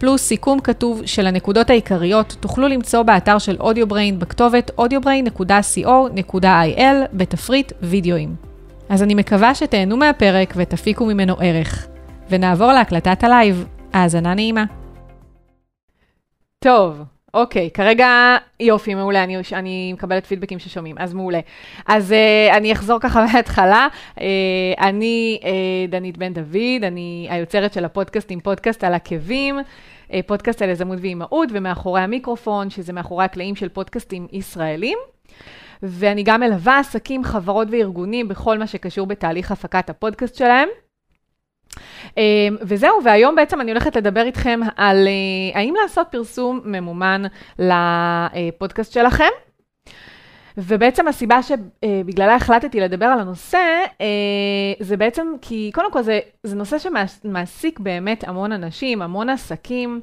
פלוס סיכום כתוב של הנקודות העיקריות, תוכלו למצוא באתר של אודיובריין בכתובת audiobrain.co.il בתפריט וידאוים. אז אני מקווה שתהנו מהפרק ותפיקו ממנו ערך. ונעבור להקלטת הלייב. האזנה נעימה. טוב, אוקיי, כרגע יופי, מעולה, אני, אני מקבלת פידבקים ששומעים, אז מעולה. אז אה, אני אחזור ככה מההתחלה. אה, אני אה, דנית בן דוד, אני היוצרת של הפודקאסט עם פודקאסט על עקבים, אה, פודקאסט על יזמות ואימהות, ומאחורי המיקרופון, שזה מאחורי הקלעים של פודקאסטים ישראלים. ואני גם מלווה עסקים, חברות וארגונים בכל מה שקשור בתהליך הפקת הפודקאסט שלהם. אמ, וזהו, והיום בעצם אני הולכת לדבר איתכם על אה, האם לעשות פרסום ממומן לפודקאסט שלכם. ובעצם הסיבה שבגללה החלטתי לדבר על הנושא, אה, זה בעצם כי קודם כל זה, זה נושא שמעסיק באמת המון אנשים, המון עסקים.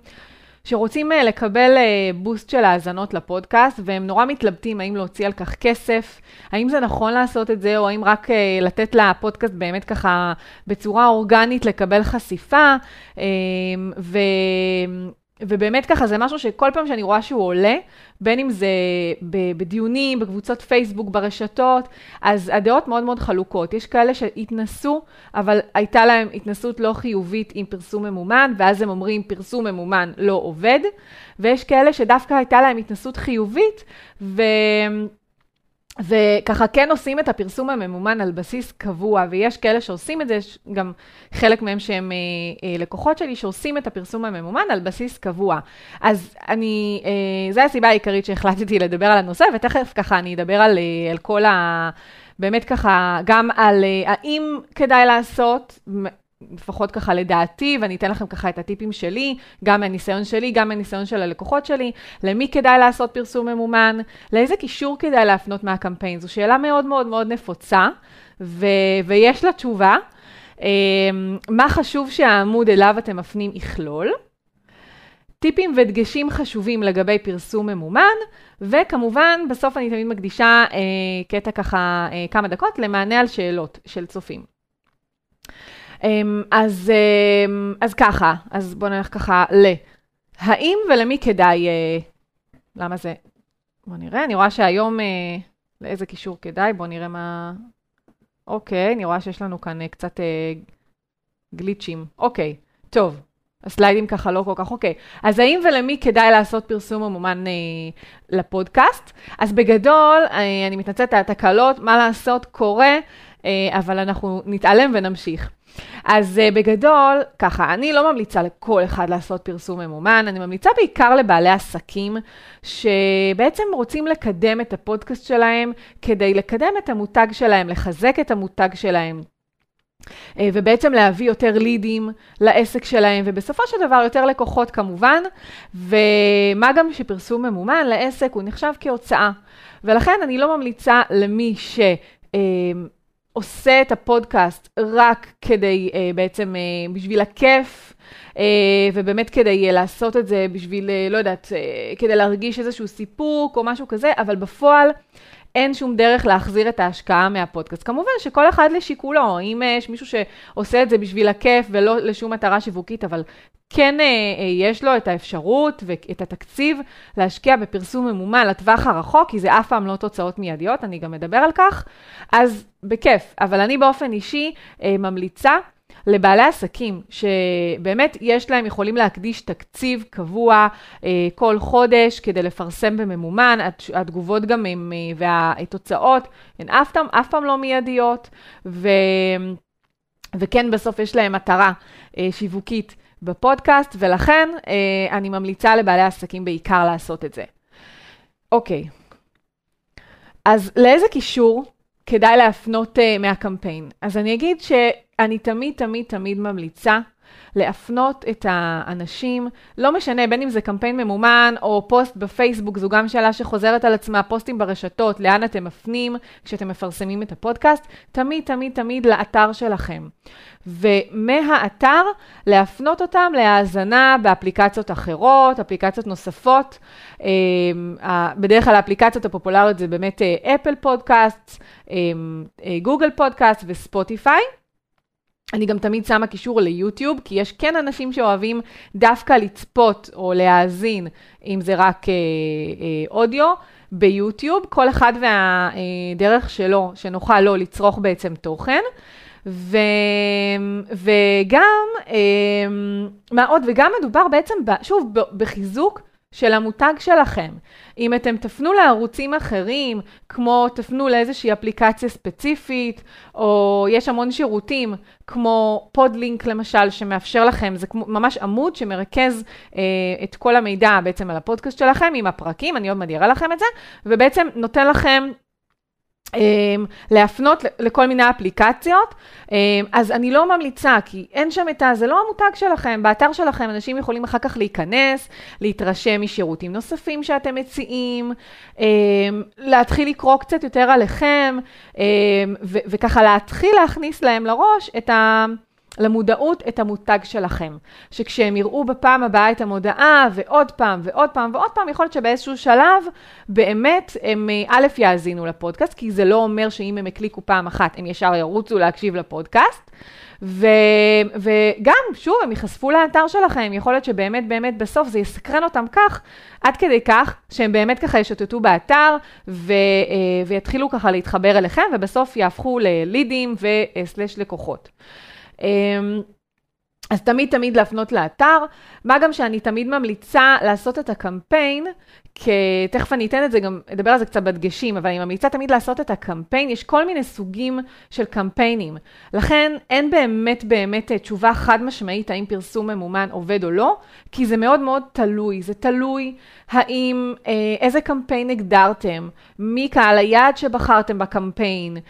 שרוצים אה, לקבל בוסט של האזנות לפודקאסט, והם נורא מתלבטים האם להוציא על כך כסף, האם זה נכון לעשות את זה, או האם רק אה, לתת לפודקאסט באמת ככה בצורה אורגנית לקבל חשיפה, ו... ובאמת ככה, זה משהו שכל פעם שאני רואה שהוא עולה, בין אם זה בדיונים, בקבוצות פייסבוק, ברשתות, אז הדעות מאוד מאוד חלוקות. יש כאלה שהתנסו, אבל הייתה להם התנסות לא חיובית עם פרסום ממומן, ואז הם אומרים פרסום ממומן לא עובד, ויש כאלה שדווקא הייתה להם התנסות חיובית, ו... וככה כן עושים את הפרסום הממומן על בסיס קבוע, ויש כאלה שעושים את זה, יש גם חלק מהם שהם אה, אה, לקוחות שלי שעושים את הפרסום הממומן על בסיס קבוע. אז אני, אה, זו הסיבה העיקרית שהחלטתי לדבר על הנושא, ותכף ככה אני אדבר על, אה, על כל ה... באמת ככה, גם על אה, האם כדאי לעשות, לפחות ככה לדעתי, ואני אתן לכם ככה את הטיפים שלי, גם מהניסיון שלי, גם מהניסיון של הלקוחות שלי, למי כדאי לעשות פרסום ממומן, לאיזה קישור כדאי להפנות מהקמפיין. זו שאלה מאוד מאוד מאוד נפוצה, ו- ויש לה תשובה. אמ, מה חשוב שהעמוד אליו אתם מפנים יכלול? טיפים ודגשים חשובים לגבי פרסום ממומן, וכמובן, בסוף אני תמיד מקדישה אה, קטע ככה, אה, כמה דקות, למענה על שאלות של צופים. אמ, אז, אמ, אז ככה, אז בואו נלך ככה ל... האם ולמי כדאי, אה, למה זה? בואו נראה, אני רואה שהיום, אה, לאיזה קישור כדאי, בואו נראה מה... אוקיי, אני רואה שיש לנו כאן אה, קצת גליצ'ים. אוקיי, טוב, הסליידים ככה לא כל כך אוקיי. אז האם ולמי כדאי לעשות פרסום ממומן אה, לפודקאסט? אז בגדול, אה, אני מתנצלת על התקלות, מה לעשות קורה, אה, אבל אנחנו נתעלם ונמשיך. אז uh, בגדול, ככה, אני לא ממליצה לכל אחד לעשות פרסום ממומן, אני ממליצה בעיקר לבעלי עסקים שבעצם רוצים לקדם את הפודקאסט שלהם כדי לקדם את המותג שלהם, לחזק את המותג שלהם. אה, ובעצם להביא יותר לידים לעסק שלהם, ובסופו של דבר יותר לקוחות כמובן, ומה גם שפרסום ממומן לעסק הוא נחשב כהוצאה. ולכן אני לא ממליצה למי ש... עושה את הפודקאסט רק כדי, uh, בעצם uh, בשביל הכיף, uh, ובאמת כדי uh, לעשות את זה בשביל, uh, לא יודעת, uh, כדי להרגיש איזשהו סיפוק או משהו כזה, אבל בפועל אין שום דרך להחזיר את ההשקעה מהפודקאסט. כמובן שכל אחד לשיקולו, אם יש מישהו שעושה את זה בשביל הכיף ולא לשום מטרה שיווקית, אבל כן אה, אה, יש לו את האפשרות ואת התקציב להשקיע בפרסום ממומן לטווח הרחוק, כי זה אף פעם לא תוצאות מיידיות, אני גם אדבר על כך, אז בכיף. אבל אני באופן אישי אה, ממליצה לבעלי עסקים שבאמת יש להם, יכולים להקדיש תקציב קבוע אה, כל חודש כדי לפרסם בממומן, התגובות גם הם, אה, והתוצאות הן אף פעם, אף פעם לא מיידיות, ו, וכן בסוף יש להם מטרה אה, שיווקית. בפודקאסט, ולכן אה, אני ממליצה לבעלי עסקים בעיקר לעשות את זה. אוקיי, אז לאיזה קישור כדאי להפנות uh, מהקמפיין? אז אני אגיד שאני תמיד, תמיד, תמיד ממליצה להפנות את האנשים, לא משנה בין אם זה קמפיין ממומן או פוסט בפייסבוק, זו גם שאלה שחוזרת על עצמה, פוסטים ברשתות, לאן אתם מפנים כשאתם מפרסמים את הפודקאסט, תמיד, תמיד, תמיד לאתר שלכם. ומהאתר להפנות אותם להאזנה באפליקציות אחרות, אפליקציות נוספות. אמ, בדרך כלל האפליקציות הפופולריות זה באמת אפל פודקאסט, גוגל פודקאסט וספוטיפיי. אני גם תמיד שמה קישור ליוטיוב, כי יש כן אנשים שאוהבים דווקא לצפות או להאזין, אם זה רק אה, אה, אודיו, ביוטיוב, כל אחד והדרך שלו, שנוכל לו לצרוך בעצם תוכן. ו, וגם, אה, מה עוד? וגם מדובר בעצם, שוב, בחיזוק של המותג שלכם. אם אתם תפנו לערוצים אחרים, כמו תפנו לאיזושהי אפליקציה ספציפית, או יש המון שירותים, כמו פודלינק למשל, שמאפשר לכם, זה כמו, ממש עמוד שמרכז אה, את כל המידע בעצם על הפודקאסט שלכם, עם הפרקים, אני עוד מעט אראה לכם את זה, ובעצם נותן לכם להפנות לכל מיני אפליקציות, אמ, אז אני לא ממליצה, כי אין שם את ה... זה לא המותג שלכם, באתר שלכם אנשים יכולים אחר כך להיכנס, להתרשם משירותים נוספים שאתם מציעים, אמ, להתחיל לקרוא קצת יותר עליכם, וככה להתחיל להכניס להם לראש את ה... למודעות את המותג שלכם. שכשהם יראו בפעם הבאה את המודעה, ועוד פעם, ועוד פעם, ועוד פעם, יכול להיות שבאיזשהו שלב, באמת, הם אה, א', יאזינו לפודקאסט, כי זה לא אומר שאם הם הקליקו פעם אחת, הם ישר ירוצו להקשיב לפודקאסט. ו, וגם, שוב, הם ייחשפו לאתר שלכם, יכול להיות שבאמת, באמת, בסוף זה יסקרן אותם כך, עד כדי כך, שהם באמת ככה ישוטטו באתר, ו, אה, ויתחילו ככה להתחבר אליכם, ובסוף יהפכו ללידים וסלש לקוחות. אמ, אז תמיד תמיד להפנות לאתר, מה גם שאני תמיד ממליצה לעשות את הקמפיין, כי תכף אני אתן את זה, גם אדבר על זה קצת בדגשים, אבל אני ממליצה תמיד לעשות את הקמפיין, יש כל מיני סוגים של קמפיינים. לכן אין באמת באמת תשובה חד משמעית האם פרסום ממומן עובד או לא, כי זה מאוד מאוד תלוי, זה תלוי האם, אה, איזה קמפיין הגדרתם, מי קהל היעד שבחרתם בקמפיין, אה,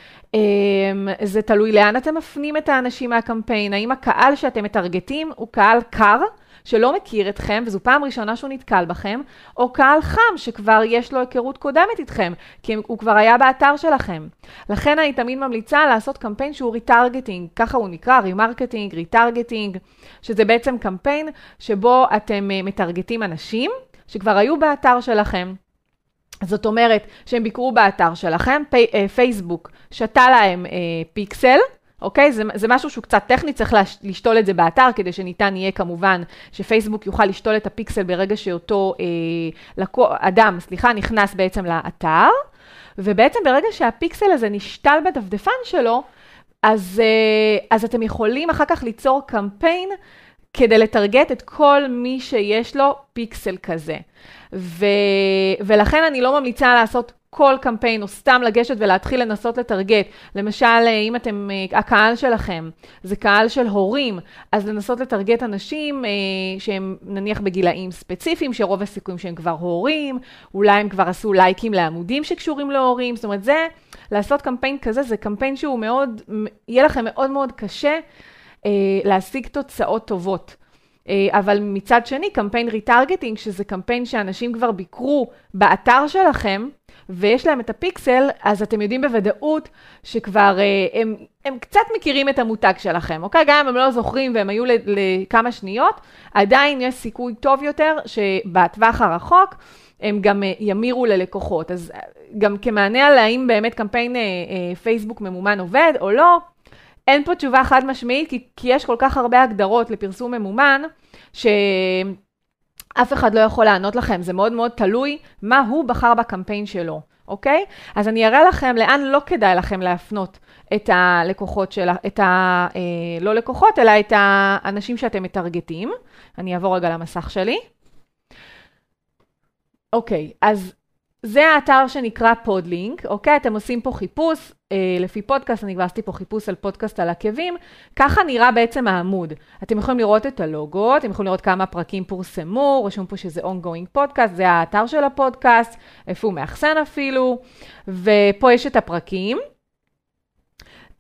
זה תלוי לאן אתם מפנים את האנשים מהקמפיין, האם הקהל שאתם מטרגטים הוא קהל קר, שלא מכיר אתכם, וזו פעם ראשונה שהוא נתקל בכם, או קהל חם שכבר יש לו היכרות קודמת איתכם, כי הוא כבר היה באתר שלכם. לכן אני תמיד ממליצה לעשות קמפיין שהוא retargeting, ככה הוא נקרא, remarketing, retargeting, שזה בעצם קמפיין שבו אתם אה, מטרגטים אנשים שכבר היו באתר שלכם. זאת אומרת שהם ביקרו באתר שלכם, פי, אה, פייסבוק שתל להם אה, פיקסל, אוקיי? זה, זה משהו שהוא קצת טכני, צריך לש, לשתול את זה באתר, כדי שניתן יהיה כמובן שפייסבוק יוכל לשתול את הפיקסל ברגע שאותו אה, לקו, אדם, סליחה, נכנס בעצם לאתר, ובעצם ברגע שהפיקסל הזה נשתל בדפדפן שלו, אז, אה, אז אתם יכולים אחר כך ליצור קמפיין כדי לטרגט את כל מי שיש לו פיקסל כזה. ו, ולכן אני לא ממליצה לעשות כל קמפיין, או סתם לגשת ולהתחיל לנסות לטרגט. למשל, אה, אם אתם, אה, הקהל שלכם זה קהל של הורים, אז לנסות לטרגט אנשים אה, שהם נניח בגילאים ספציפיים, שרוב הסיכויים שהם כבר הורים, אולי הם כבר עשו לייקים לעמודים שקשורים להורים, זאת אומרת, זה, לעשות קמפיין כזה, זה קמפיין שהוא מאוד, יהיה לכם מאוד מאוד קשה להשיג תוצאות טובות. אה, אבל מצד שני, קמפיין retargeting, שזה קמפיין שאנשים כבר ביקרו באתר שלכם, ויש להם את הפיקסל, אז אתם יודעים בוודאות שכבר אה, הם, הם קצת מכירים את המותג שלכם, אוקיי? גם אם הם לא זוכרים והם היו לכמה שניות, עדיין יש סיכוי טוב יותר שבטווח הרחוק הם גם אה, ימירו ללקוחות. אז גם כמענה על האם באמת קמפיין פייסבוק ממומן עובד או לא, אין פה תשובה חד משמעית, כי, כי יש כל כך הרבה הגדרות לפרסום ממומן, שאף אחד לא יכול לענות לכם. זה מאוד מאוד תלוי מה הוא בחר בקמפיין שלו, אוקיי? אז אני אראה לכם לאן לא כדאי לכם להפנות את הלקוחות של, את ה... אה, לא לקוחות, אלא את האנשים שאתם מטרגטים. אני אעבור רגע למסך שלי. אוקיי, אז זה האתר שנקרא פודלינק, אוקיי? אתם עושים פה חיפוש, אה, לפי פודקאסט, אני כבר עשיתי פה חיפוש על פודקאסט על עקבים, ככה נראה בעצם העמוד. אתם יכולים לראות את הלוגו, אתם יכולים לראות כמה פרקים פורסמו, רשום פה שזה ongoing podcast, זה האתר של הפודקאסט, איפה הוא מאחסן אפילו, ופה יש את הפרקים.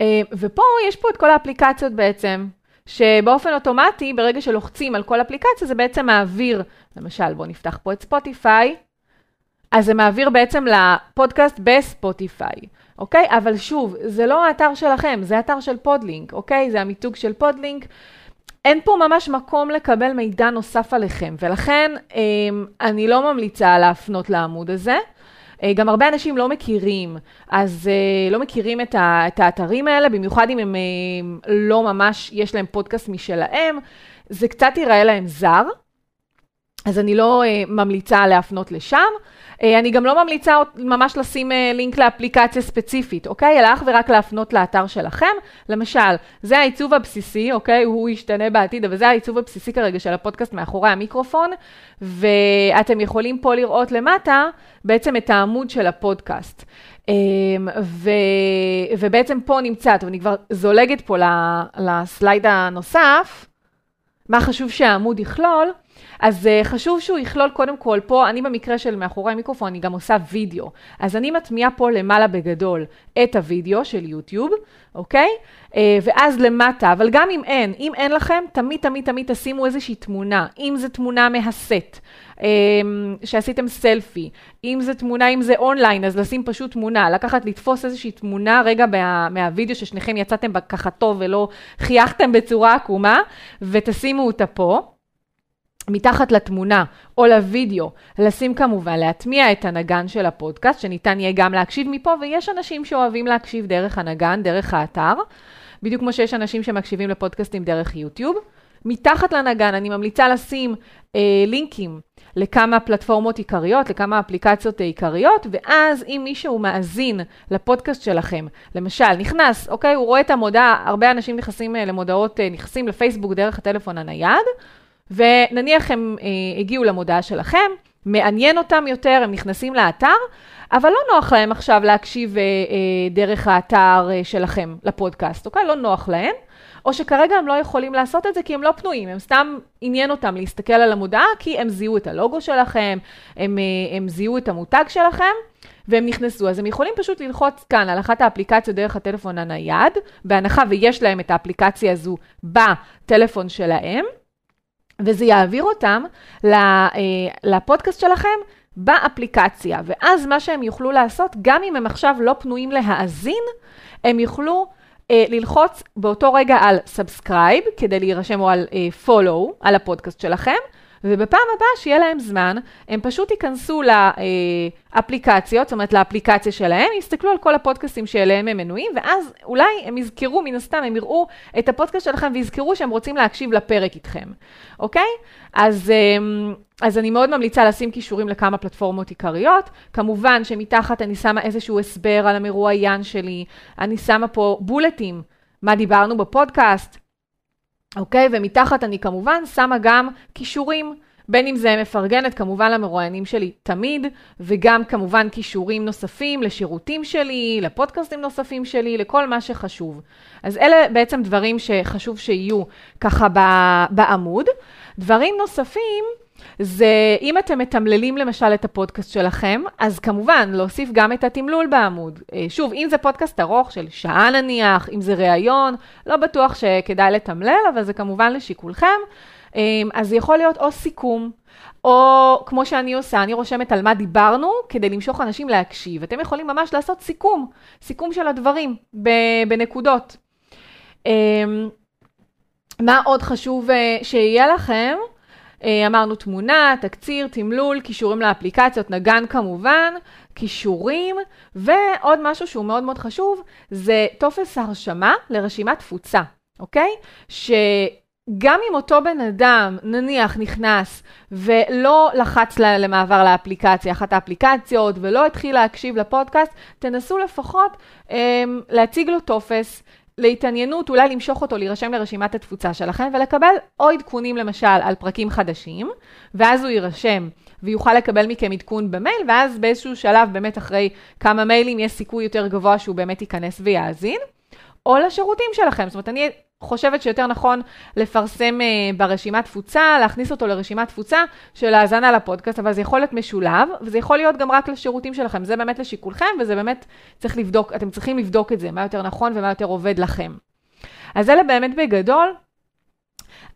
אה, ופה יש פה את כל האפליקציות בעצם, שבאופן אוטומטי, ברגע שלוחצים על כל אפליקציה, זה בעצם מעביר, למשל, בואו נפתח פה את ספוטיפיי, אז זה מעביר בעצם לפודקאסט בספוטיפיי, אוקיי? אבל שוב, זה לא האתר שלכם, זה אתר של פודלינק, אוקיי? זה המיתוג של פודלינק. אין פה ממש מקום לקבל מידע נוסף עליכם, ולכן אמ, אני לא ממליצה להפנות לעמוד הזה. אה, גם הרבה אנשים לא מכירים, אז אה, לא מכירים את, ה, את האתרים האלה, במיוחד אם הם אה, לא ממש, יש להם פודקאסט משלהם, זה קצת ייראה להם זר, אז אני לא ממליצה להפנות לשם. אה, אני גם לא ממליצה ממש לשים אה, לינק לאפליקציה ספציפית, אוקיי? אלא אך ורק להפנות לאתר שלכם. למשל, זה העיצוב הבסיסי, אוקיי? הוא ישתנה בעתיד, אבל זה העיצוב הבסיסי כרגע של הפודקאסט מאחורי המיקרופון, ואתם יכולים פה לראות למטה בעצם את העמוד של הפודקאסט. אמ, ו, ובעצם פה נמצא, טוב, אני כבר זולגת פה לסלייד הנוסף, מה חשוב שהעמוד יכלול. אז uh, חשוב שהוא יכלול קודם כל, פה, אני במקרה של מאחורי המיקרופון, אני גם עושה וידאו. אז אני מטמיעה פה למעלה בגדול את הוידאו של יוטיוב, אוקיי? Uh, ואז למטה, אבל גם אם אין, אם אין לכם, תמיד תמיד תמיד תשימו איזושהי תמונה, אם זו תמונה מהסט. um, שעשיתם סלפי, אם זה תמונה, אם זה אונליין, אז לשים פשוט תמונה, לקחת, לתפוס איזושהי תמונה רגע מה, מהווידאו ששניכם יצאתם ככה טוב ולא חייכתם בצורה עקומה, ותשימו אותה פה. מתחת לתמונה או לוידאו, לשים כמובן, להטמיע את הנגן של הפודקאסט, שניתן יהיה גם להקשיב מפה, ויש אנשים שאוהבים להקשיב דרך הנגן, דרך האתר, בדיוק כמו שיש אנשים שמקשיבים לפודקאסטים דרך יוטיוב. מתחת לנגן אני ממליצה לשים אה, לינקים לכמה פלטפורמות עיקריות, לכמה אפליקציות עיקריות, ואז אם מישהו מאזין לפודקאסט שלכם, למשל, נכנס, אוקיי, הוא רואה את המודעה, הרבה אנשים נכנסים אה, למודעות, אה, נכנסים לפייסבוק דרך הטלפון הנייד, ונניח הם אה, הגיעו למודעה שלכם, מעניין אותם יותר, הם נכנסים לאתר, אבל לא נוח להם עכשיו להקשיב אה, אה, דרך האתר אה, שלכם לפודקאסט, אוקיי? לא נוח להם. או שכרגע הם לא יכולים לעשות את זה כי הם לא פנויים, הם סתם עניין אותם להסתכל על המודעה כי הם זיהו את הלוגו שלכם, הם, אה, הם זיהו את המותג שלכם. והם נכנסו, אז הם יכולים פשוט ללחוץ כאן על אחת האפליקציות דרך הטלפון הנייד, בהנחה ויש להם את האפליקציה הזו בטלפון שלהם, וזה יעביר אותם אה, לפודקאסט שלכם באפליקציה. ואז מה שהם יוכלו לעשות, גם אם הם עכשיו לא פנויים להאזין, הם יוכלו אה, ללחוץ באותו רגע על subscribe, כדי להירשם, או על פולו, אה, על הפודקאסט שלכם, ובפעם הבאה שיהיה להם זמן, הם פשוט ייכנסו לאפליקציות, זאת אומרת לאפליקציה שלהם, יסתכלו על כל הפודקאסטים שאליהם הם מנויים, ואז אולי הם יזכרו, מן הסתם, הם יראו את הפודקאסט שלכם ויזכרו שהם רוצים להקשיב לפרק איתכם, אוקיי? אז, אמ, אז אני מאוד ממליצה לשים כישורים לכמה פלטפורמות עיקריות. כמובן שמתחת אני שמה איזשהו הסבר על המרואיין שלי, אני שמה פה בולטים, מה דיברנו בפודקאסט, אוקיי? ומתחת אני כמובן שמה גם כישורים, בין אם זה מפרגנת כמובן למרואיינים שלי תמיד, וגם כמובן כישורים נוספים לשירותים שלי, לפודקאסטים נוספים שלי, לכל מה שחשוב. אז אלה בעצם דברים שחשוב שיהיו ככה בעמוד. דברים נוספים, זה אם אתם מתמללים למשל את הפודקאסט שלכם, אז כמובן להוסיף גם את התמלול בעמוד. אה, שוב, אם זה פודקאסט ארוך של שעה נניח, אם זה ראיון, לא בטוח שכדאי לתמלל, אבל זה כמובן לשיקולכם. אה, אז זה יכול להיות או סיכום, או כמו שאני עושה, אני רושמת על מה דיברנו כדי למשוך אנשים להקשיב. אתם יכולים ממש לעשות סיכום, סיכום של הדברים בנקודות. אה, מה עוד חשוב שיהיה לכם? אה, אמרנו תמונה, תקציר, תמלול, קישורים לאפליקציות, נגן כמובן, קישורים, ועוד משהו שהוא מאוד מאוד חשוב, זה טופס הרשמה לרשימת תפוצה, אוקיי? שגם אם אותו בן אדם, נניח, נכנס ולא לחץ למעבר לאפליקציה, אחת האפליקציות, ולא התחיל להקשיב לפודקאסט, תנסו לפחות אה, להציג לו טופס. להתעניינות, אולי למשוך אותו, להירשם לרשימת התפוצה שלכם ולקבל או עדכונים למשל על פרקים חדשים, ואז הוא יירשם ויוכל לקבל מכם עדכון במייל, ואז באיזשהו שלב, באמת אחרי כמה מיילים, יש סיכוי יותר גבוה שהוא באמת ייכנס ויאזין, או לשירותים שלכם. זאת אומרת, אני חושבת שיותר נכון לפרסם uh, ברשימת תפוצה, להכניס אותו לרשימת תפוצה של האזנה לפודקאסט, אבל זה יכול להיות משולב, וזה יכול להיות גם רק לשירותים שלכם. זה באמת לשיקולכם, וזה באמת צריך לבדוק, אתם צריכים לבדוק את זה, מה יותר נכון ומה יותר עובד לכם. אז אלה באמת בגדול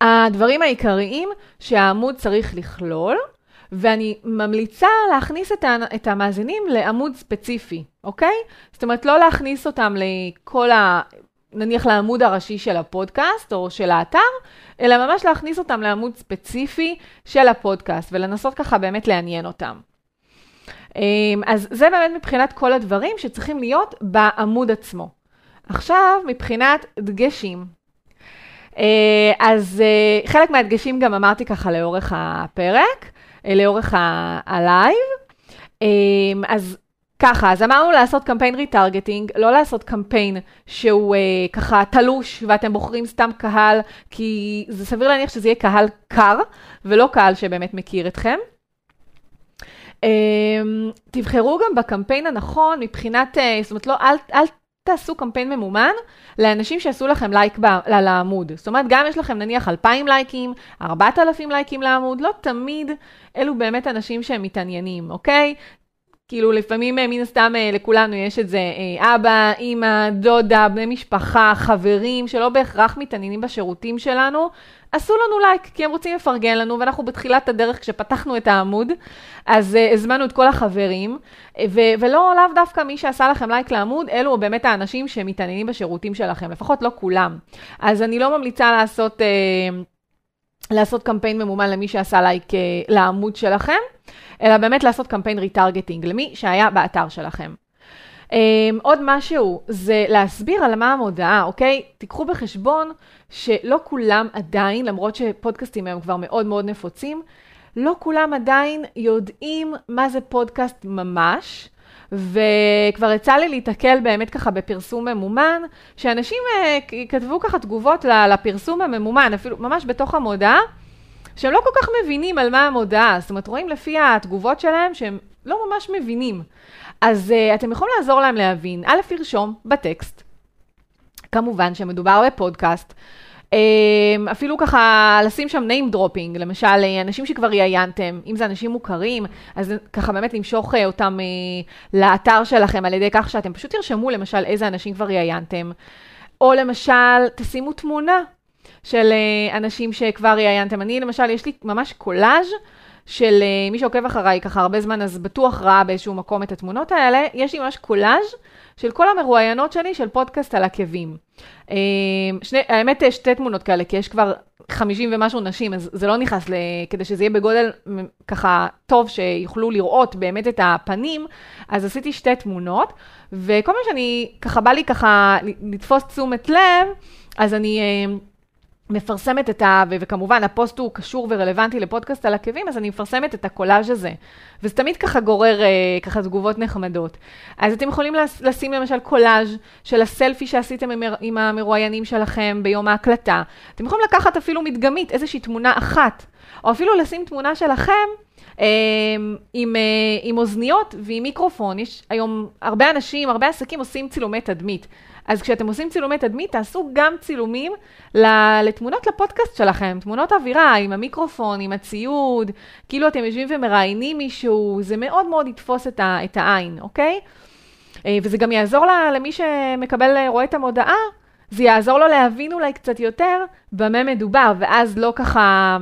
הדברים העיקריים שהעמוד צריך לכלול, ואני ממליצה להכניס את, ה, את המאזינים לעמוד ספציפי, אוקיי? זאת אומרת, לא להכניס אותם לכל ה... נניח לעמוד הראשי של הפודקאסט או של האתר, אלא ממש להכניס אותם לעמוד ספציפי של הפודקאסט ולנסות ככה באמת לעניין אותם. אמ, אז זה באמת מבחינת כל הדברים שצריכים להיות בעמוד עצמו. עכשיו, מבחינת דגשים. אה, אז אה, חלק מהדגשים גם אמרתי ככה לאורך הפרק, אה, לאורך הלייב. אמ, אז ככה, אז אמרנו לעשות קמפיין retargeting, לא לעשות קמפיין שהוא אה, ככה תלוש ואתם בוחרים סתם קהל, כי זה סביר להניח שזה יהיה קהל קר, ולא קהל שבאמת מכיר אתכם. אה, תבחרו גם בקמפיין הנכון מבחינת, אה, זאת אומרת, לא, אל, אל תעשו קמפיין ממומן לאנשים שעשו לכם לייק ב, לעמוד. זאת אומרת, גם יש לכם נניח 2,000 לייקים, 4,000 לייקים לעמוד, לא תמיד אלו באמת אנשים שהם מתעניינים, אוקיי? כאילו לפעמים אה, מן הסתם אה, לכולנו יש את זה, אה, אבא, אימא, דודה, בני משפחה, חברים, שלא בהכרח מתעניינים בשירותים שלנו, עשו לנו לייק, כי הם רוצים לפרגן לנו, ואנחנו בתחילת הדרך כשפתחנו את העמוד, אז אה, הזמנו את כל החברים, ו- ולא לאו דווקא מי שעשה לכם לייק לעמוד, אלו באמת האנשים שמתעניינים בשירותים שלכם, לפחות לא כולם. אז אני לא ממליצה לעשות, אה, לעשות קמפיין ממומן למי שעשה לייק אה, לעמוד שלכם. אלא באמת לעשות קמפיין retargeting למי שהיה באתר שלכם. אמ, עוד משהו זה להסביר על מה המודעה, אוקיי? תיקחו בחשבון שלא כולם עדיין, למרות שפודקאסטים הם כבר מאוד מאוד נפוצים, לא כולם עדיין יודעים מה זה פודקאסט ממש. וכבר יצא לי להתקל באמת ככה בפרסום ממומן, שאנשים uh, כתבו ככה תגובות לפרסום הממומן, אפילו ממש בתוך המודעה, שהם לא כל כך מבינים על מה המודעה, זאת אומרת, רואים לפי התגובות שלהם שהם לא ממש מבינים. אז uh, אתם יכולים לעזור להם להבין, א', לרשום בטקסט, כמובן שמדובר בפודקאסט, אפילו ככה לשים שם name dropping, למשל אה, אנשים שכבר ראיינתם, אם זה אנשים מוכרים, אז ככה באמת למשוך אה, אותם uh, לאתר שלכם על ידי כך שאתם פשוט תרשמו למשל איזה אנשים כבר ראיינתם, או למשל תשימו תמונה של אה, אנשים שכבר ראיינתם. אני למשל, יש לי ממש קולאז' של אה, מי שעוקב אחריי ככה הרבה זמן, אז בטוח ראה באיזשהו מקום את התמונות האלה. יש לי ממש קולאז' של כל המרואיינות שלי של פודקאסט על עקבים. אה, שני, האמת, שתי תמונות כאלה, כי יש כבר 50 ומשהו נשים, אז זה לא נכנס ל... כדי שזה יהיה בגודל ככה טוב, שיוכלו לראות באמת את הפנים, אז עשיתי שתי תמונות, וכל מה שאני, ככה בא לי ככה לתפוס תשומת לב, אז אני... מפרסמת את ה... וכמובן, הפוסט הוא קשור ורלוונטי לפודקאסט על עקבים, אז אני מפרסמת את הקולאז' הזה. וזה תמיד ככה גורר אה, ככה תגובות נחמדות. אז אתם יכולים לשים למשל קולאז' של הסלפי שעשיתם עם המרואיינים שלכם ביום ההקלטה. אתם יכולים לקחת אפילו מדגמית, איזושהי תמונה אחת, או אפילו לשים תמונה שלכם. אה, עם, אה, עם אוזניות ועם מיקרופון. יש היום הרבה אנשים, הרבה עסקים עושים צילומי תדמית. אז כשאתם עושים צילומי תדמית, תעשו גם צילומים לתמונות לפודקאסט שלכם, תמונות אווירה עם המיקרופון, עם הציוד, כאילו אתם יושבים ומראיינים מישהו, זה מאוד מאוד יתפוס את, ה, את העין, אוקיי? אה, וזה גם יעזור למי שמקבל, אה, רואה את המודעה, זה יעזור לו להבין אולי קצת יותר במה מדובר, ואז לא ככה,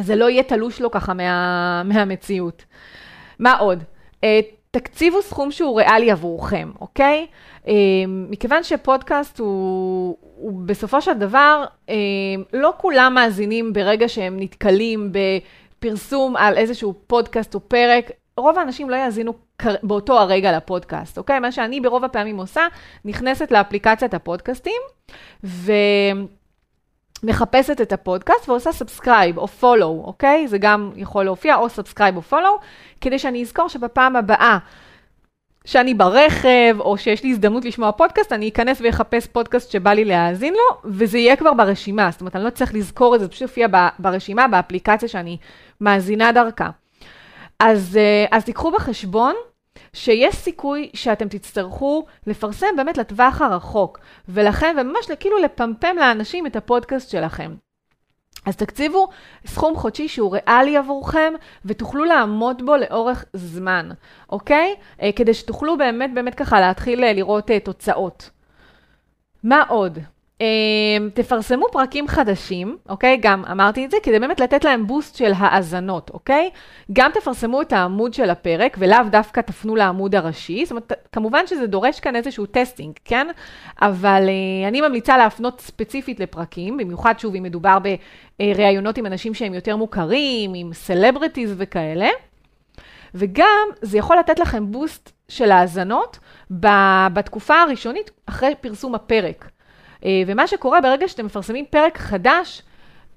זה לא יהיה תלוש לו ככה מה, מהמציאות. מה עוד? אה, תקציבו סכום שהוא ריאלי עבורכם, אוקיי? אמ, מכיוון שפודקאסט הוא, הוא בסופו של דבר, אמ, לא כולם מאזינים ברגע שהם נתקלים בפרסום על איזשהו פודקאסט או פרק, רוב האנשים לא יאזינו באותו הרגע לפודקאסט, אוקיי? מה שאני ברוב הפעמים עושה, נכנסת לאפליקציית הפודקאסטים, ו... מחפשת את הפודקאסט ועושה subscribe או follow, אוקיי? זה גם יכול להופיע או subscribe או follow, כדי שאני אזכור שבפעם הבאה שאני ברכב, או שיש לי הזדמנות לשמוע פודקאסט, אני אכנס ואחפש פודקאסט שבא לי להאזין לו, וזה יהיה כבר ברשימה. זאת אומרת, אני לא צריך לזכור את זה, זה פשוט יופיע ברשימה, באפליקציה שאני מאזינה דרכה. אז, אה, אז תיקחו בחשבון שיש סיכוי שאתם תצטרכו לפרסם באמת לטווח הרחוק, ולכן, וממש כאילו לפמפם לאנשים את הפודקאסט שלכם. אז תקציבו סכום חודשי שהוא ריאלי עבורכם ותוכלו לעמוד בו לאורך זמן, אוקיי? אה, כדי שתוכלו באמת באמת ככה להתחיל אה, לראות אה, תוצאות. מה עוד? אמ, תפרסמו פרקים חדשים, אוקיי? גם אמרתי את זה, כדי באמת לתת להם boost של האזנות, אוקיי? גם תפרסמו את העמוד של הפרק, ולאו דווקא תפנו לעמוד הראשי. זאת אומרת, כמובן שזה דורש כאן איזשהו testing, כן? אבל אה, אני ממליצה להפנות ספציפית לפרקים, במיוחד, שוב, אם מדובר בראיונות עם אנשים שהם יותר מוכרים, עם celebrities וכאלה. וגם זה יכול לתת לכם boost של האזנות בתקופה הראשונית אחרי פרסום הפרק. אה, ומה שקורה ברגע שאתם מפרסמים פרק חדש,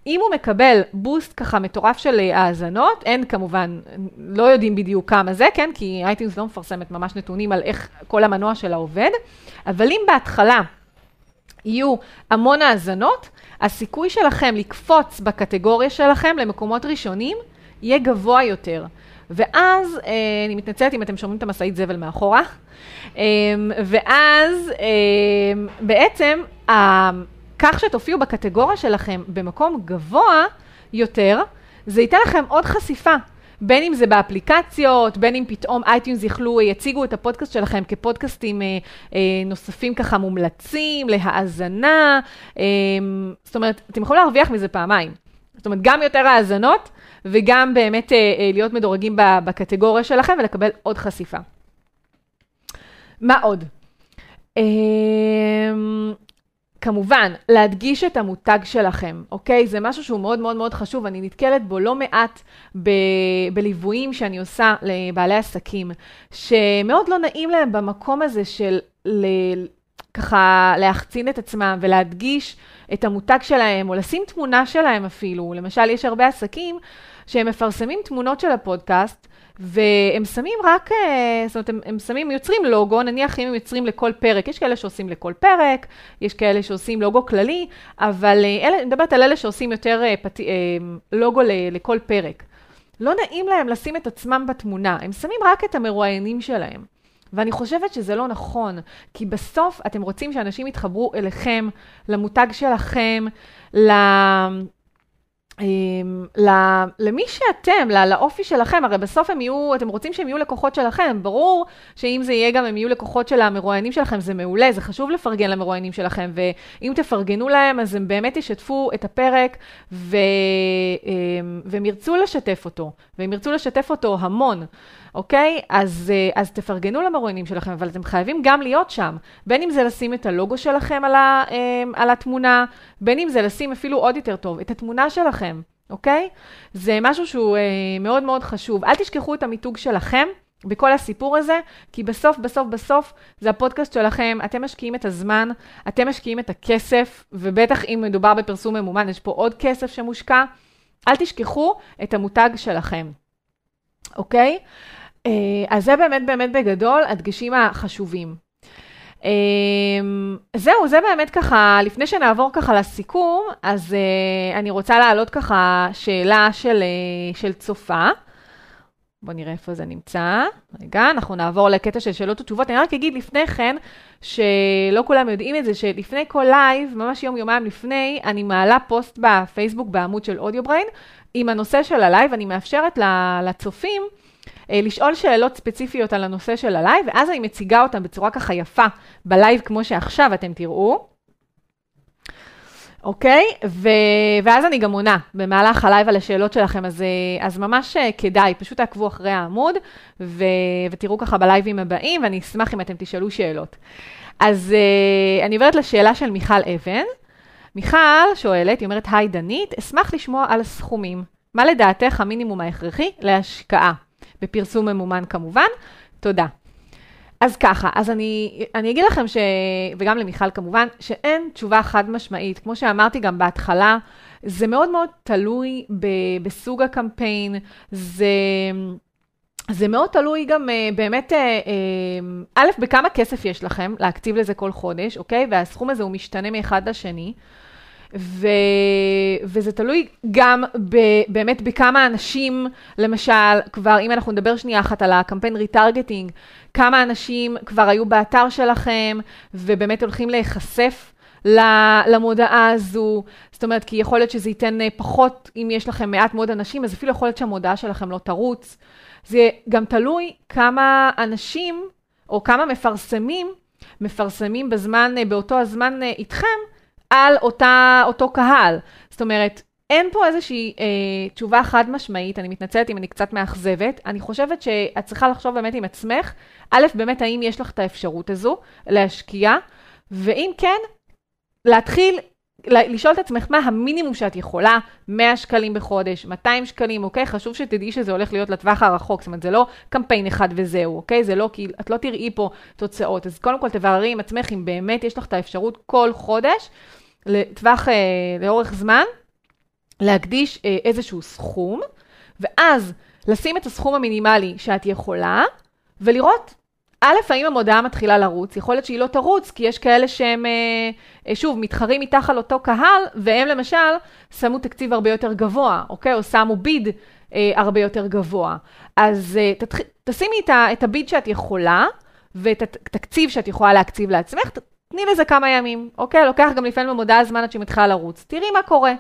אם הוא מקבל boost ככה מטורף של אה, האזנות, אין כמובן, לא יודעים בדיוק כמה זה, כן? כי iTunes לא מפרסמת ממש נתונים על איך כל המנוע שלה עובד, אבל אם בהתחלה יהיו המון האזנות, הסיכוי שלכם לקפוץ בקטגוריה שלכם למקומות ראשונים יהיה גבוה יותר. ואז, אה, אני מתנצלת אם אתם שומעים את המשאית זבל מאחורה, אה, ואז אה, בעצם, כך שתופיעו בקטגוריה שלכם במקום גבוה יותר, זה ייתן לכם עוד חשיפה. בין אם זה באפליקציות, בין אם פתאום iTunes יכלו, יציגו את הפודקאסט שלכם כפודקאסטים אה, אה, נוספים ככה מומלצים, להאזנה. אה, זאת אומרת, אתם יכולים להרוויח מזה פעמיים. זאת אומרת, גם יותר האזנות, וגם באמת אה, אה, להיות מדורגים בקטגוריה שלכם ולקבל עוד חשיפה. מה עוד? אה, כמובן, להדגיש את המותג שלכם, אוקיי? זה משהו שהוא מאוד מאוד מאוד חשוב, אני נתקלת בו לא מעט ב- בליוויים שאני עושה לבעלי עסקים, שמאוד לא נעים להם במקום הזה של ל- ככה להחצין את עצמם ולהדגיש את המותג שלהם, או לשים תמונה שלהם אפילו. למשל, יש הרבה עסקים שהם מפרסמים תמונות של הפודקאסט, והם שמים רק, אה, זאת אומרת, הם, הם שמים, יוצרים לוגו, נניח אם הם יוצרים לכל פרק, יש כאלה שעושים לכל פרק, יש כאלה שעושים לוגו כללי, אבל אה, אלה, אני מדברת על אלה שעושים יותר אה, פת, לוגו ל, לכל פרק. לא נעים להם לשים את עצמם בתמונה, הם שמים רק את המרואיינים שלהם. ואני חושבת שזה לא נכון, כי בסוף אתם רוצים שאנשים יתחברו אליכם, למותג שלכם. אמ, למי שאתם, לאופי שלכם, הרי בסוף הם יהיו, אתם רוצים שהם יהיו לקוחות שלכם, ברור שאם זה יהיה גם הם יהיו לקוחות של המרואיינים שלכם, זה מעולה, זה חשוב לפרגן למרואיינים שלכם, ואם תפרגנו להם, אז הם באמת ישתפו את הפרק, ו... אמ, והם ירצו לשתף אותו, והם ירצו לשתף אותו המון. אוקיי? אז, אה, אז תפרגנו למרואיינים שלכם, אבל אתם חייבים גם להיות שם. בין אם זה לשים את הלוגו שלכם על, ה, אה, על התמונה, בין אם זה לשים אפילו עוד יותר טוב, את התמונה שלכם, אוקיי? זה משהו שהוא אה, מאוד מאוד חשוב. אל תשכחו את המיתוג שלכם. בכל הסיפור הזה, כי בסוף, בסוף, בסוף, זה הפודקאסט שלכם, אתם משקיעים את הזמן, אתם משקיעים את הכסף, ובטח אם מדובר בפרסום ממומן, יש פה עוד כסף שמושקע. אל תשכחו את המותג שלכם, אוקיי? אה, אז זה באמת באמת בגדול הדגשים החשובים. אה, זהו, זה באמת ככה, לפני שנעבור ככה לסיכום, אז אה, אני רוצה להעלות ככה שאלה של, של צופה. בואו נראה איפה זה נמצא. רגע, אנחנו נעבור לקטע של שאלות ותשובות. אני רק אגיד לפני כן, שלא כולם יודעים את זה, שלפני כל לייב, ממש יום-יומיים לפני, אני מעלה פוסט בפייסבוק בעמוד של AudioBrain, עם הנושא של הלייב, אני מאפשרת לצופים, אה, לשאול שאלות ספציפיות על הנושא של הלייב, ואז אני מציגה אותם בצורה ככה יפה בלייב כמו שעכשיו אתם תראו. אוקיי? ו... ואז אני גם עונה במהלך הלייב על השאלות שלכם, אז, אה, אז ממש אה, כדאי, פשוט תעקבו אחרי העמוד ו... ותראו ככה בלייבים הבאים, ואני אשמח אם אתם תשאלו שאלות. אז אני עוברת לשאלה של מיכל אבן. מיכל שואלת, היא אומרת, היי דנית, אשמח לשמוע על סכומים. מה לדעתך המינימום ההכרחי להשקעה? בפרסום ממומן כמובן. תודה. אז ככה, אז אני, אני אגיד לכם, ש... וגם למיכל כמובן, שאין תשובה חד משמעית. כמו שאמרתי גם בהתחלה, זה מאוד מאוד תלוי ב... בסוג הקמפיין, זה... זה מאוד תלוי גם uh, באמת, uh, uh, א', בכמה כסף יש לכם להקציב לזה כל חודש, אוקיי? והסכום הזה הוא משתנה מאחד לשני. ו... וזה תלוי גם ב... באמת בכמה אנשים, למשל, כבר, אם אנחנו נדבר שנייה אחת על הקמפיין retargeting, כמה אנשים כבר היו באתר שלכם, ובאמת הולכים להיחשף למודעה הזו, זאת אומרת, כי יכול להיות שזה ייתן אה, פחות, אם יש לכם מעט מאוד אנשים, אז אפילו יכול להיות שהמודעה שלכם לא תרוץ. זה גם תלוי כמה אנשים, או כמה מפרסמים, מפרסמים בזמן, אה, באותו הזמן אה, איתכם, על אותה, אותו קהל. זאת אומרת, אין פה איזושהי אה, תשובה חד משמעית, אני מתנצלת אם אני קצת מאכזבת. אני חושבת שאת צריכה לחשוב באמת עם עצמך, א', באמת האם יש לך את האפשרות הזו להשקיע, ואם כן, להתחיל לשאול את עצמך מה המינימום שאת יכולה, 100 שקלים בחודש, 200 שקלים, אוקיי? חשוב שתדעי שזה הולך להיות לטווח הרחוק, זאת אומרת, זה לא קמפיין אחד וזהו, אוקיי? זה לא, כי את לא תראי פה תוצאות. אז קודם כל תבררי עם עצמך אם באמת יש לך את האפשרות כל חודש, לטווח, אה, לאורך זמן, להקדיש אה, איזשהו סכום, ואז לשים את הסכום המינימלי שאת יכולה, ולראות א', האם המודעה מתחילה לרוץ? יכול להיות שהיא לא תרוץ, כי יש כאלה שהם, אה, אה, שוב, מתחרים איתך על אותו קהל, והם למשל שמו תקציב הרבה יותר גבוה, אוקיי? או שמו ביד אה, הרבה יותר גבוה. אז תתח... תשימי את, ה, את הביד שאת יכולה, ואת התקציב שאת יכולה להקציב לעצמך, תני לזה כמה ימים, אוקיי? לוקח גם לפעמים במודעה זמן עד שהיא מתחילה לרוץ. תראי מה קורה,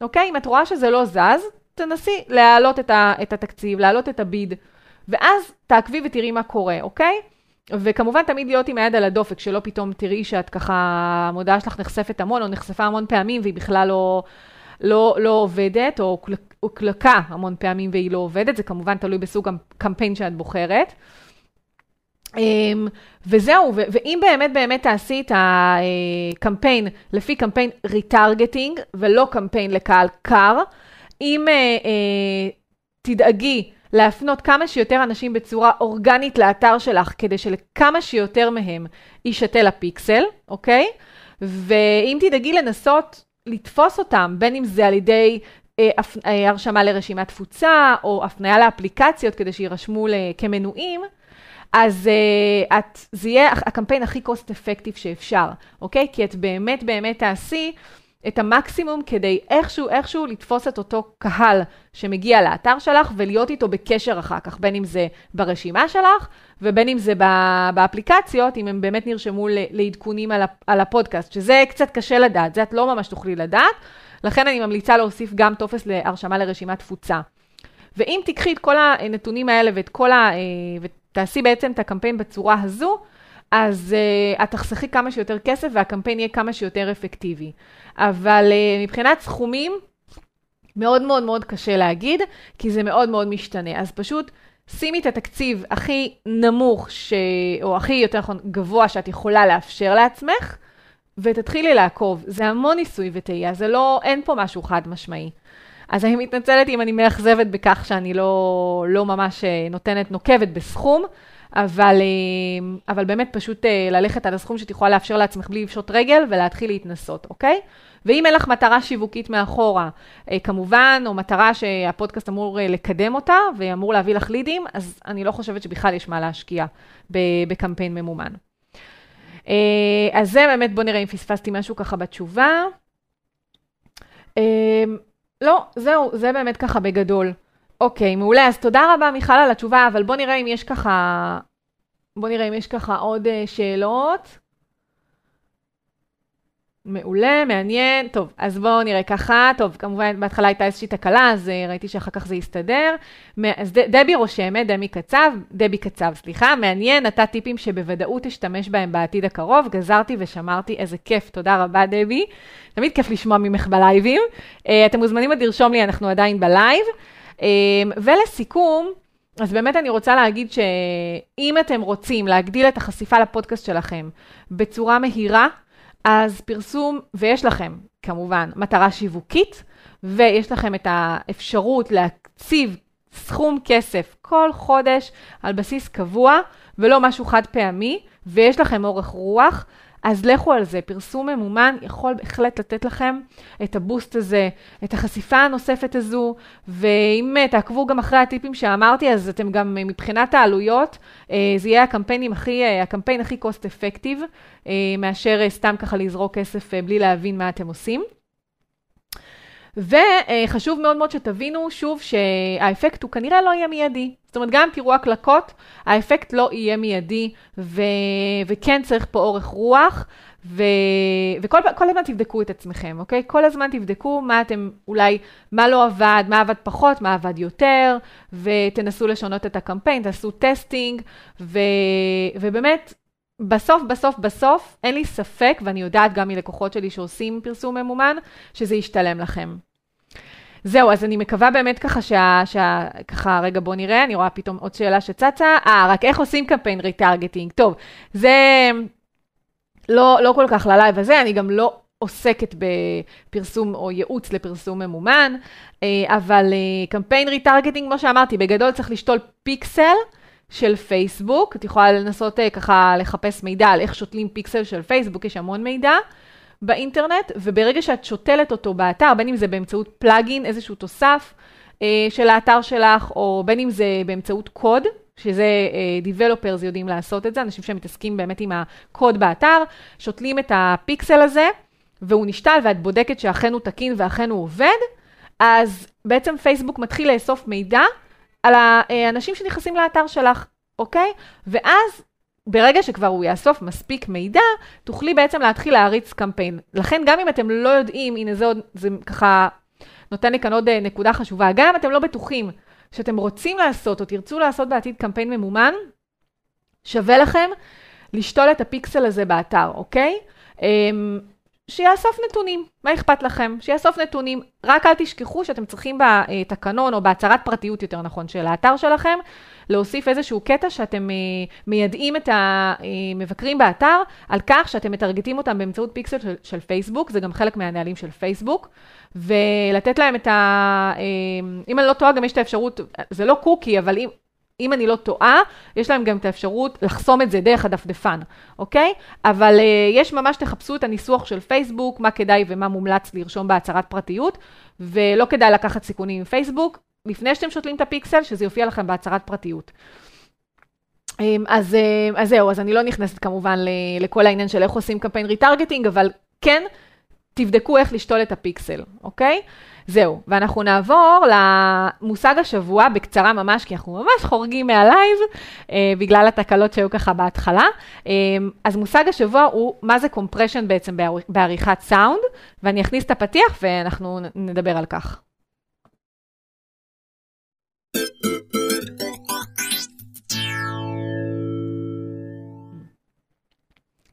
אוקיי? אם את רואה שזה לא זז, תנסי להעלות את, ה, את התקציב, להעלות את הביד, ואז תעקבי ותראי מה קורה, אוקיי? וכמובן תמיד להיות עם היד על הדופק, שלא פתאום תראי שאת ככה, המודעה שלך נחשפת המון, או נחשפה המון פעמים והיא בכלל לא, לא, לא עובדת, או הוקלקה המון פעמים והיא לא עובדת, זה כמובן תלוי בסוג הקמפיין שאת בוחרת. אמ, וזהו, ואם באמת באמת תעשי את הקמפיין לפי קמפיין retargeting, ולא קמפיין לקהל קר, אם אה, אה, תדאגי להפנות כמה שיותר אנשים בצורה אורגנית לאתר שלך, כדי שלכמה שיותר מהם יישתל הפיקסל, אוקיי? ואם תדאגי לנסות לתפוס אותם, בין אם זה על ידי אה, אה, הרשמה לרשימת תפוצה, או הפניה לאפליקציות כדי שיירשמו כמנויים, אז uh, את, זה יהיה הקמפיין הכי cost effective שאפשר, אוקיי? כי את באמת באמת תעשי את המקסימום כדי איכשהו, איכשהו לתפוס את אותו קהל שמגיע לאתר שלך ולהיות איתו בקשר אחר כך, בין אם זה ברשימה שלך ובין אם זה באפליקציות, אם הם באמת נרשמו לעדכונים על הפודקאסט, שזה קצת קשה לדעת, זה את לא ממש תוכלי לדעת, לכן אני ממליצה להוסיף גם טופס להרשמה לרשימת תפוצה. ואם תיקחי את כל הנתונים האלה ואת כל ה... אה, ותעשי בעצם את הקמפיין בצורה הזו, אז uh, את תחסכי כמה שיותר כסף והקמפיין יהיה כמה שיותר אפקטיבי. אבל uh, מבחינת סכומים, מאוד מאוד מאוד קשה להגיד, כי זה מאוד מאוד משתנה. אז פשוט שימי את התקציב הכי נמוך, ש... או הכי יותר נכון גבוה שאת יכולה לאפשר לעצמך, ותתחילי לעקוב. זה המון ניסוי וטעייה, זה לא, אין פה משהו חד משמעי. אז אני מתנצלת אם אני מאכזבת בכך שאני לא, לא ממש אה, נותנת, נוקבת בסכום, אבל, אה, אבל באמת פשוט אה, ללכת על הסכום שאת יכולה לאפשר לעצמך בלי לפשוט רגל ולהתחיל להתנסות, אוקיי? ואם אין לך מטרה שיווקית מאחורה, כמובן, או מטרה שהפודקאסט אמור לקדם אותה ואמור להביא לך לידים, אז אני לא חושבת שבכלל יש מה להשקיע בקמפיין ממומן. אז זה באמת, בואו נראה אם פספסתי משהו ככה בתשובה. לא, זהו, זה באמת ככה בגדול. אוקיי, מעולה. אז תודה רבה, מיכל, על התשובה, אבל בוא נראה אם יש ככה... בוא נראה אם יש ככה עוד uh, שאלות. מעולה, מעניין. טוב, אז בואו נראה ככה. טוב, כמובן, בהתחלה הייתה איזושהי תקלה, אז uh, ראיתי שאחר כך זה יסתדר. אז דבי רושמת, דבי קצב, דבי קצב, סליחה, מעניין, נתת טיפים שבוודאות אשתמש בהם בעתיד הקרוב, גזרתי ושמרתי, איזה כיף, תודה רבה, דבי. תמיד כיף לשמוע ממך בלייבים. Uh, אתם מוזמנים עוד לרשום לי, אנחנו עדיין בלייב. אמ, ולסיכום, אז באמת אני רוצה להגיד שאם אתם רוצים להגדיל את החשיפה לפודקאסט שלכם בצורה מהירה, אז פרסום, ויש לכם כמובן מטרה שיווקית, ויש לכם את האפשרות להקציב סכום כסף כל חודש על בסיס קבוע, ולא משהו חד פעמי, ויש לכם אורך רוח, אז לכו על זה, פרסום ממומן יכול בהחלט לתת לכם את הבוסט הזה, את החשיפה הנוספת הזו, ואם אה, תעקבו גם אחרי הטיפים שאמרתי, אז אתם גם אה, מבחינת העלויות, אה, זה יהיה הקמפיינים הכי, הקמפיין הכי cost effective, מאשר סתם ככה לזרוק כסף בלי להבין מה אתם עושים. וחשוב מאוד מאוד שתבינו שוב שהאפקט הוא כנראה לא יהיה מיידי. זאת אומרת, גם תראו הקלקות, האפקט לא יהיה מיידי, ו... וכן צריך פה אורך רוח, ו... וכל הזמן תבדקו את עצמכם, אוקיי? כל הזמן תבדקו מה אתם, אולי, מה לא עבד, מה עבד פחות, מה עבד יותר, ותנסו לשנות את הקמפיין, תעשו testing, ו... ובאמת, בסוף, בסוף, בסוף, אין לי ספק, ואני יודעת גם מלקוחות שלי שעושים פרסום ממומן, שזה ישתלם לכם. זהו, אז אני מקווה באמת ככה שה... שה ככה, רגע, בוא נראה, אני רואה פתאום עוד שאלה שצצה. אה, רק איך עושים קמפיין retargeting? טוב, זה לא, לא כל כך ללייב הזה, אני גם לא עוסקת בפרסום או ייעוץ לפרסום ממומן, אה, אבל אה, קמפיין retargeting, כמו שאמרתי, בגדול צריך לשתול פיקסל. של פייסבוק, את יכולה לנסות אה, ככה לחפש מידע על איך שותלים פיקסל של פייסבוק, יש המון מידע באינטרנט, וברגע שאת שותלת אותו באתר, בין אם זה באמצעות plugin, איזשהו תוסף אה, של האתר שלך, או בין אם זה באמצעות קוד, שזה אה, Developers יודעים לעשות את זה, אנשים שמתעסקים באמת עם הקוד באתר, שותלים את הפיקסל הזה, והוא נשתל, ואת בודקת שאכן הוא תקין ואכן הוא עובד, אז בעצם פייסבוק מתחיל לאסוף מידע על האנשים שנכנסים לאתר שלך, אוקיי? ואז ברגע שכבר הוא יאסוף מספיק מידע, תוכלי בעצם להתחיל להריץ קמפיין. לכן גם אם אתם לא יודעים, הנה זה עוד, זה ככה נותן לי כאן עוד אה, נקודה חשובה, גם אם אתם לא בטוחים שאתם רוצים לעשות או תרצו לעשות בעתיד קמפיין ממומן, שווה לכם לשתול את הפיקסל הזה באתר, אוקיי? שיאסוף נתונים, מה אכפת לכם? שיאסוף נתונים, רק אל תשכחו שאתם צריכים בתקנון או בהצהרת פרטיות יותר נכון של האתר שלכם, להוסיף איזשהו קטע שאתם אה, מיידעים את המבקרים באתר על כך שאתם מטרגטים אותם באמצעות פיקסל של, של פייסבוק, זה גם חלק מהנהלים של פייסבוק, ולתת להם את ה... אה, אם אני לא טועה, גם יש את האפשרות, זה לא קוקי, אבל אם, אם אני לא טועה, יש להם גם את האפשרות לחסום את זה דרך הדפדפן, אוקיי? אבל אה, יש ממש, תחפשו את הניסוח של פייסבוק, מה כדאי ומה מומלץ לרשום בהצהרת פרטיות, ולא כדאי לקחת סיכונים עם פייסבוק, לפני שאתם שותלים את הפיקסל, שזה יופיע לכם בהצהרת פרטיות. אמ, אז, אה, אז זהו, אז אני לא נכנסת כמובן לכל העניין של איך עושים קמפיין retargeting, אבל כן, תבדקו איך לשתול את הפיקסל, אוקיי? זהו, ואנחנו נעבור למושג השבוע בקצרה ממש, כי אנחנו ממש חורגים מהלייב, אה, בגלל התקלות שהיו ככה בהתחלה. אה, אז מושג השבוע הוא מה זה compression בעצם בעריכת סאונד, ואני אכניס את הפתיח ואנחנו נדבר על כך.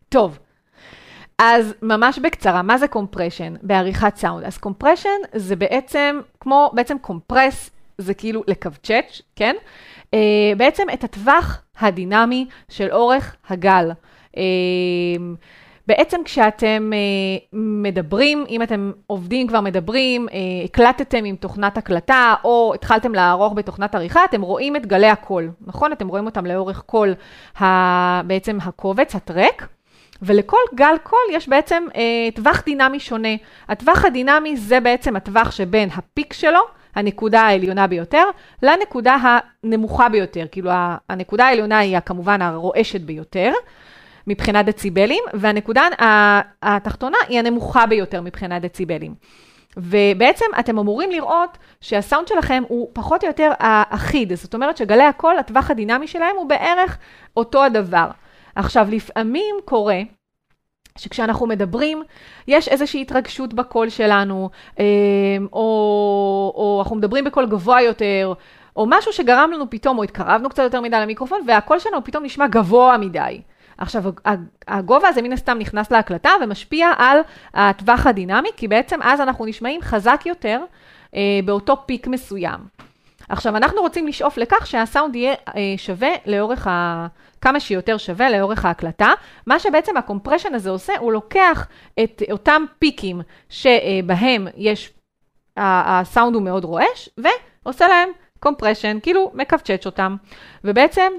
טוב, אז ממש בקצרה, מה זה compression בעריכת סאונד? אז compression זה בעצם, כמו בעצם compress, זה כאילו לקווצ'ץ', כן? אה, בעצם את הטווח הדינמי של אורך הגל. אה, בעצם כשאתם אה, מדברים, אם אתם עובדים כבר מדברים, אה, הקלטתם עם תוכנת הקלטה, או התחלתם לערוך בתוכנת עריכה, אתם רואים את גלי הקול, נכון? אתם רואים אותם לאורך כל ה, בעצם הקובץ, ה track. ולכל גל קול יש בעצם אה, טווח דינמי שונה. הטווח הדינמי זה בעצם הטווח שבין ה peak שלו, הנקודה העליונה ביותר, לנקודה הנמוכה ביותר. כאילו הנקודה העליונה היא כמובן הרועשת ביותר. מבחינת דציבלים, והנקודה התחתונה היא הנמוכה ביותר מבחינת דציבלים. ובעצם אתם אמורים לראות שהסאונד שלכם הוא פחות או יותר אחיד, זאת אומרת שגלי הקול, הטווח הדינמי שלהם הוא בערך אותו הדבר. עכשיו, לפעמים קורה שכשאנחנו מדברים, יש איזושהי התרגשות בקול שלנו, אמ, או, או אנחנו מדברים בקול גבוה יותר, או משהו שגרם לנו פתאום, או התקרבנו קצת יותר מדי למיקרופון, והקול שלנו פתאום נשמע גבוה מדי. עכשיו, הגובה הזה מן הסתם נכנס להקלטה ומשפיע על הטווח הדינמי, כי בעצם אז אנחנו נשמעים חזק יותר אה, באותו פיק מסוים. עכשיו, אנחנו רוצים לשאוף לכך שהסאונד יהיה אה, שווה לאורך ה... כמה שיותר שווה לאורך ההקלטה. מה שבעצם ה compression הזה עושה, הוא לוקח את אותם פיקים שבהם יש, הסאונד הוא מאוד רועש, ועושה להם compression, כאילו מקווצ'ץ' אותם. ובעצם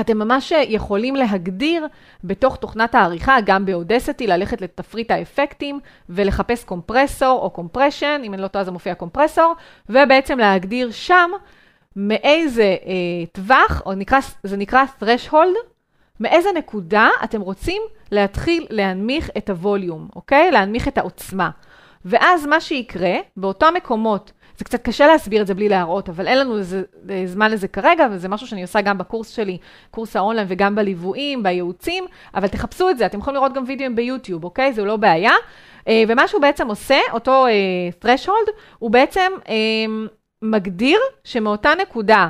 אתם ממש יכולים להגדיר בתוך תוכנת העריכה, גם ב Audacity, ללכת לתפריט האפקטים ולחפש compressor או compression, אם אני לא טועה זה מופיע compressor, ובעצם להגדיר שם מאיזה אה, טווח, או נקרא, זה נקרא threshold, מאיזה נקודה אתם רוצים להתחיל להנמיך את הווליום, אוקיי? להנמיך את העוצמה. ואז מה שיקרה, באותם מקומות זה קצת קשה להסביר את זה בלי להראות, אבל אין לנו איזה, אה, זמן לזה כרגע, וזה משהו שאני עושה גם בקורס שלי, קורס האונליין, וגם בליוויים, בייעוצים, אבל תחפשו את זה, אתם יכולים לראות גם וידאוים ביוטיוב, אוקיי? זה לא בעיה. אה, ומה שהוא בעצם עושה, אותו uh, threshold, הוא בעצם uh, מגדיר שמאותה נקודה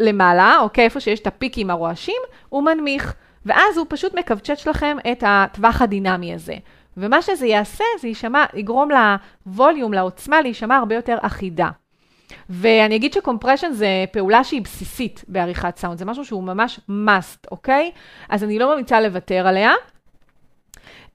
למעלה, אוקיי, איפה שיש את הפיקים הרועשים, הוא מנמיך. ואז הוא פשוט מקבצ'ץ' לכם את הטווח הדינמי הזה. ומה שזה יעשה, זה יישמע, יגרום לווליום, לעוצמה, להישמע הרבה יותר אחידה. ואני אגיד שקומפרשן זה פעולה שהיא בסיסית בעריכת סאונד, זה משהו שהוא ממש must, אוקיי? אז אני לא ממליצה לוותר עליה. Um,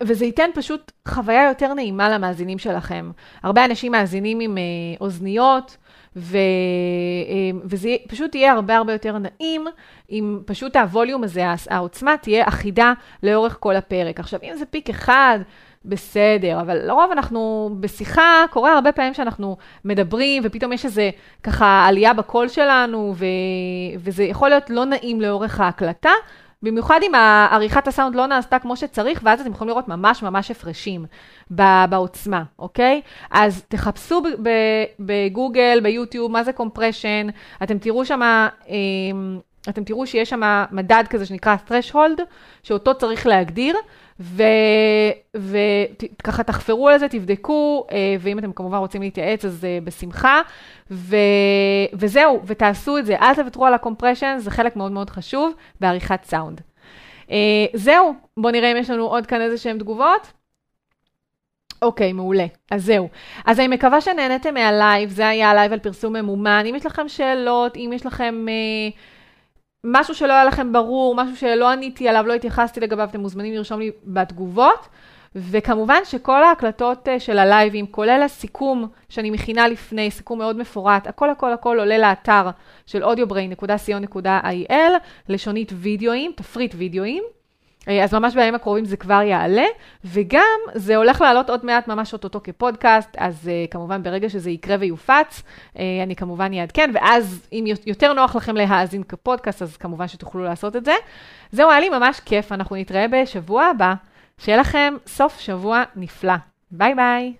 וזה ייתן פשוט חוויה יותר נעימה למאזינים שלכם. הרבה אנשים מאזינים עם uh, אוזניות, ו, um, וזה פשוט יהיה הרבה הרבה יותר נעים, אם פשוט הווליום הזה, העוצמה תהיה אחידה לאורך כל הפרק. עכשיו, אם זה פיק אחד, בסדר, אבל לרוב אנחנו בשיחה, קורה הרבה פעמים שאנחנו מדברים, ופתאום יש איזה ככה עלייה בקול שלנו, ו... וזה יכול להיות לא נעים לאורך ההקלטה, במיוחד אם עריכת הסאונד לא נעשתה כמו שצריך, ואז אתם יכולים לראות ממש ממש הפרשים בעוצמה, אוקיי? אז תחפשו בגוגל, ביוטיוב, מה זה קומפרשן, אתם תראו שמה... אמ, אתם תראו שיש שם מדד כזה שנקרא threshold, שאותו צריך להגדיר, וככה תחפרו על זה, תבדקו, אה, ואם אתם כמובן רוצים להתייעץ, אז אה, בשמחה. ו, וזהו, ותעשו את זה. אל תוותרו על ה compression, זה חלק מאוד מאוד חשוב בעריכת סאונד. אה, זהו, בואו נראה אם יש לנו עוד כאן איזה שהן תגובות. אוקיי, מעולה. אז זהו. אז אני מקווה שנהניתם מהלייב, זה היה הלייב על פרסום ממומן. אם יש לכם שאלות, אם יש לכם... אה, משהו שלא היה לכם ברור, משהו שלא עניתי עליו, לא התייחסתי לגביו, אתם מוזמנים לרשום לי בתגובות. וכמובן שכל ההקלטות אה, של הלייבים, כולל הסיכום שאני מכינה לפני, סיכום מאוד מפורט, הכל הכל הכל עולה לאתר של audiobrain.co.il, לשונית וידאוים, תפריט וידאוים. אה, אז ממש בימים הקרובים זה כבר יעלה, וגם זה הולך לעלות עוד מעט ממש אוטוטו כפודקאסט, אז uh, כמובן ברגע שזה יקרה ויופץ, uh, אני כמובן אעדכן, ואז אם יותר נוח לכם להאזין כפודקאסט, אז כמובן שתוכלו לעשות את זה. זהו, היה לי ממש כיף, אנחנו נתראה בשבוע הבא. שיהיה לכם סוף שבוע נפלא. ביי ביי.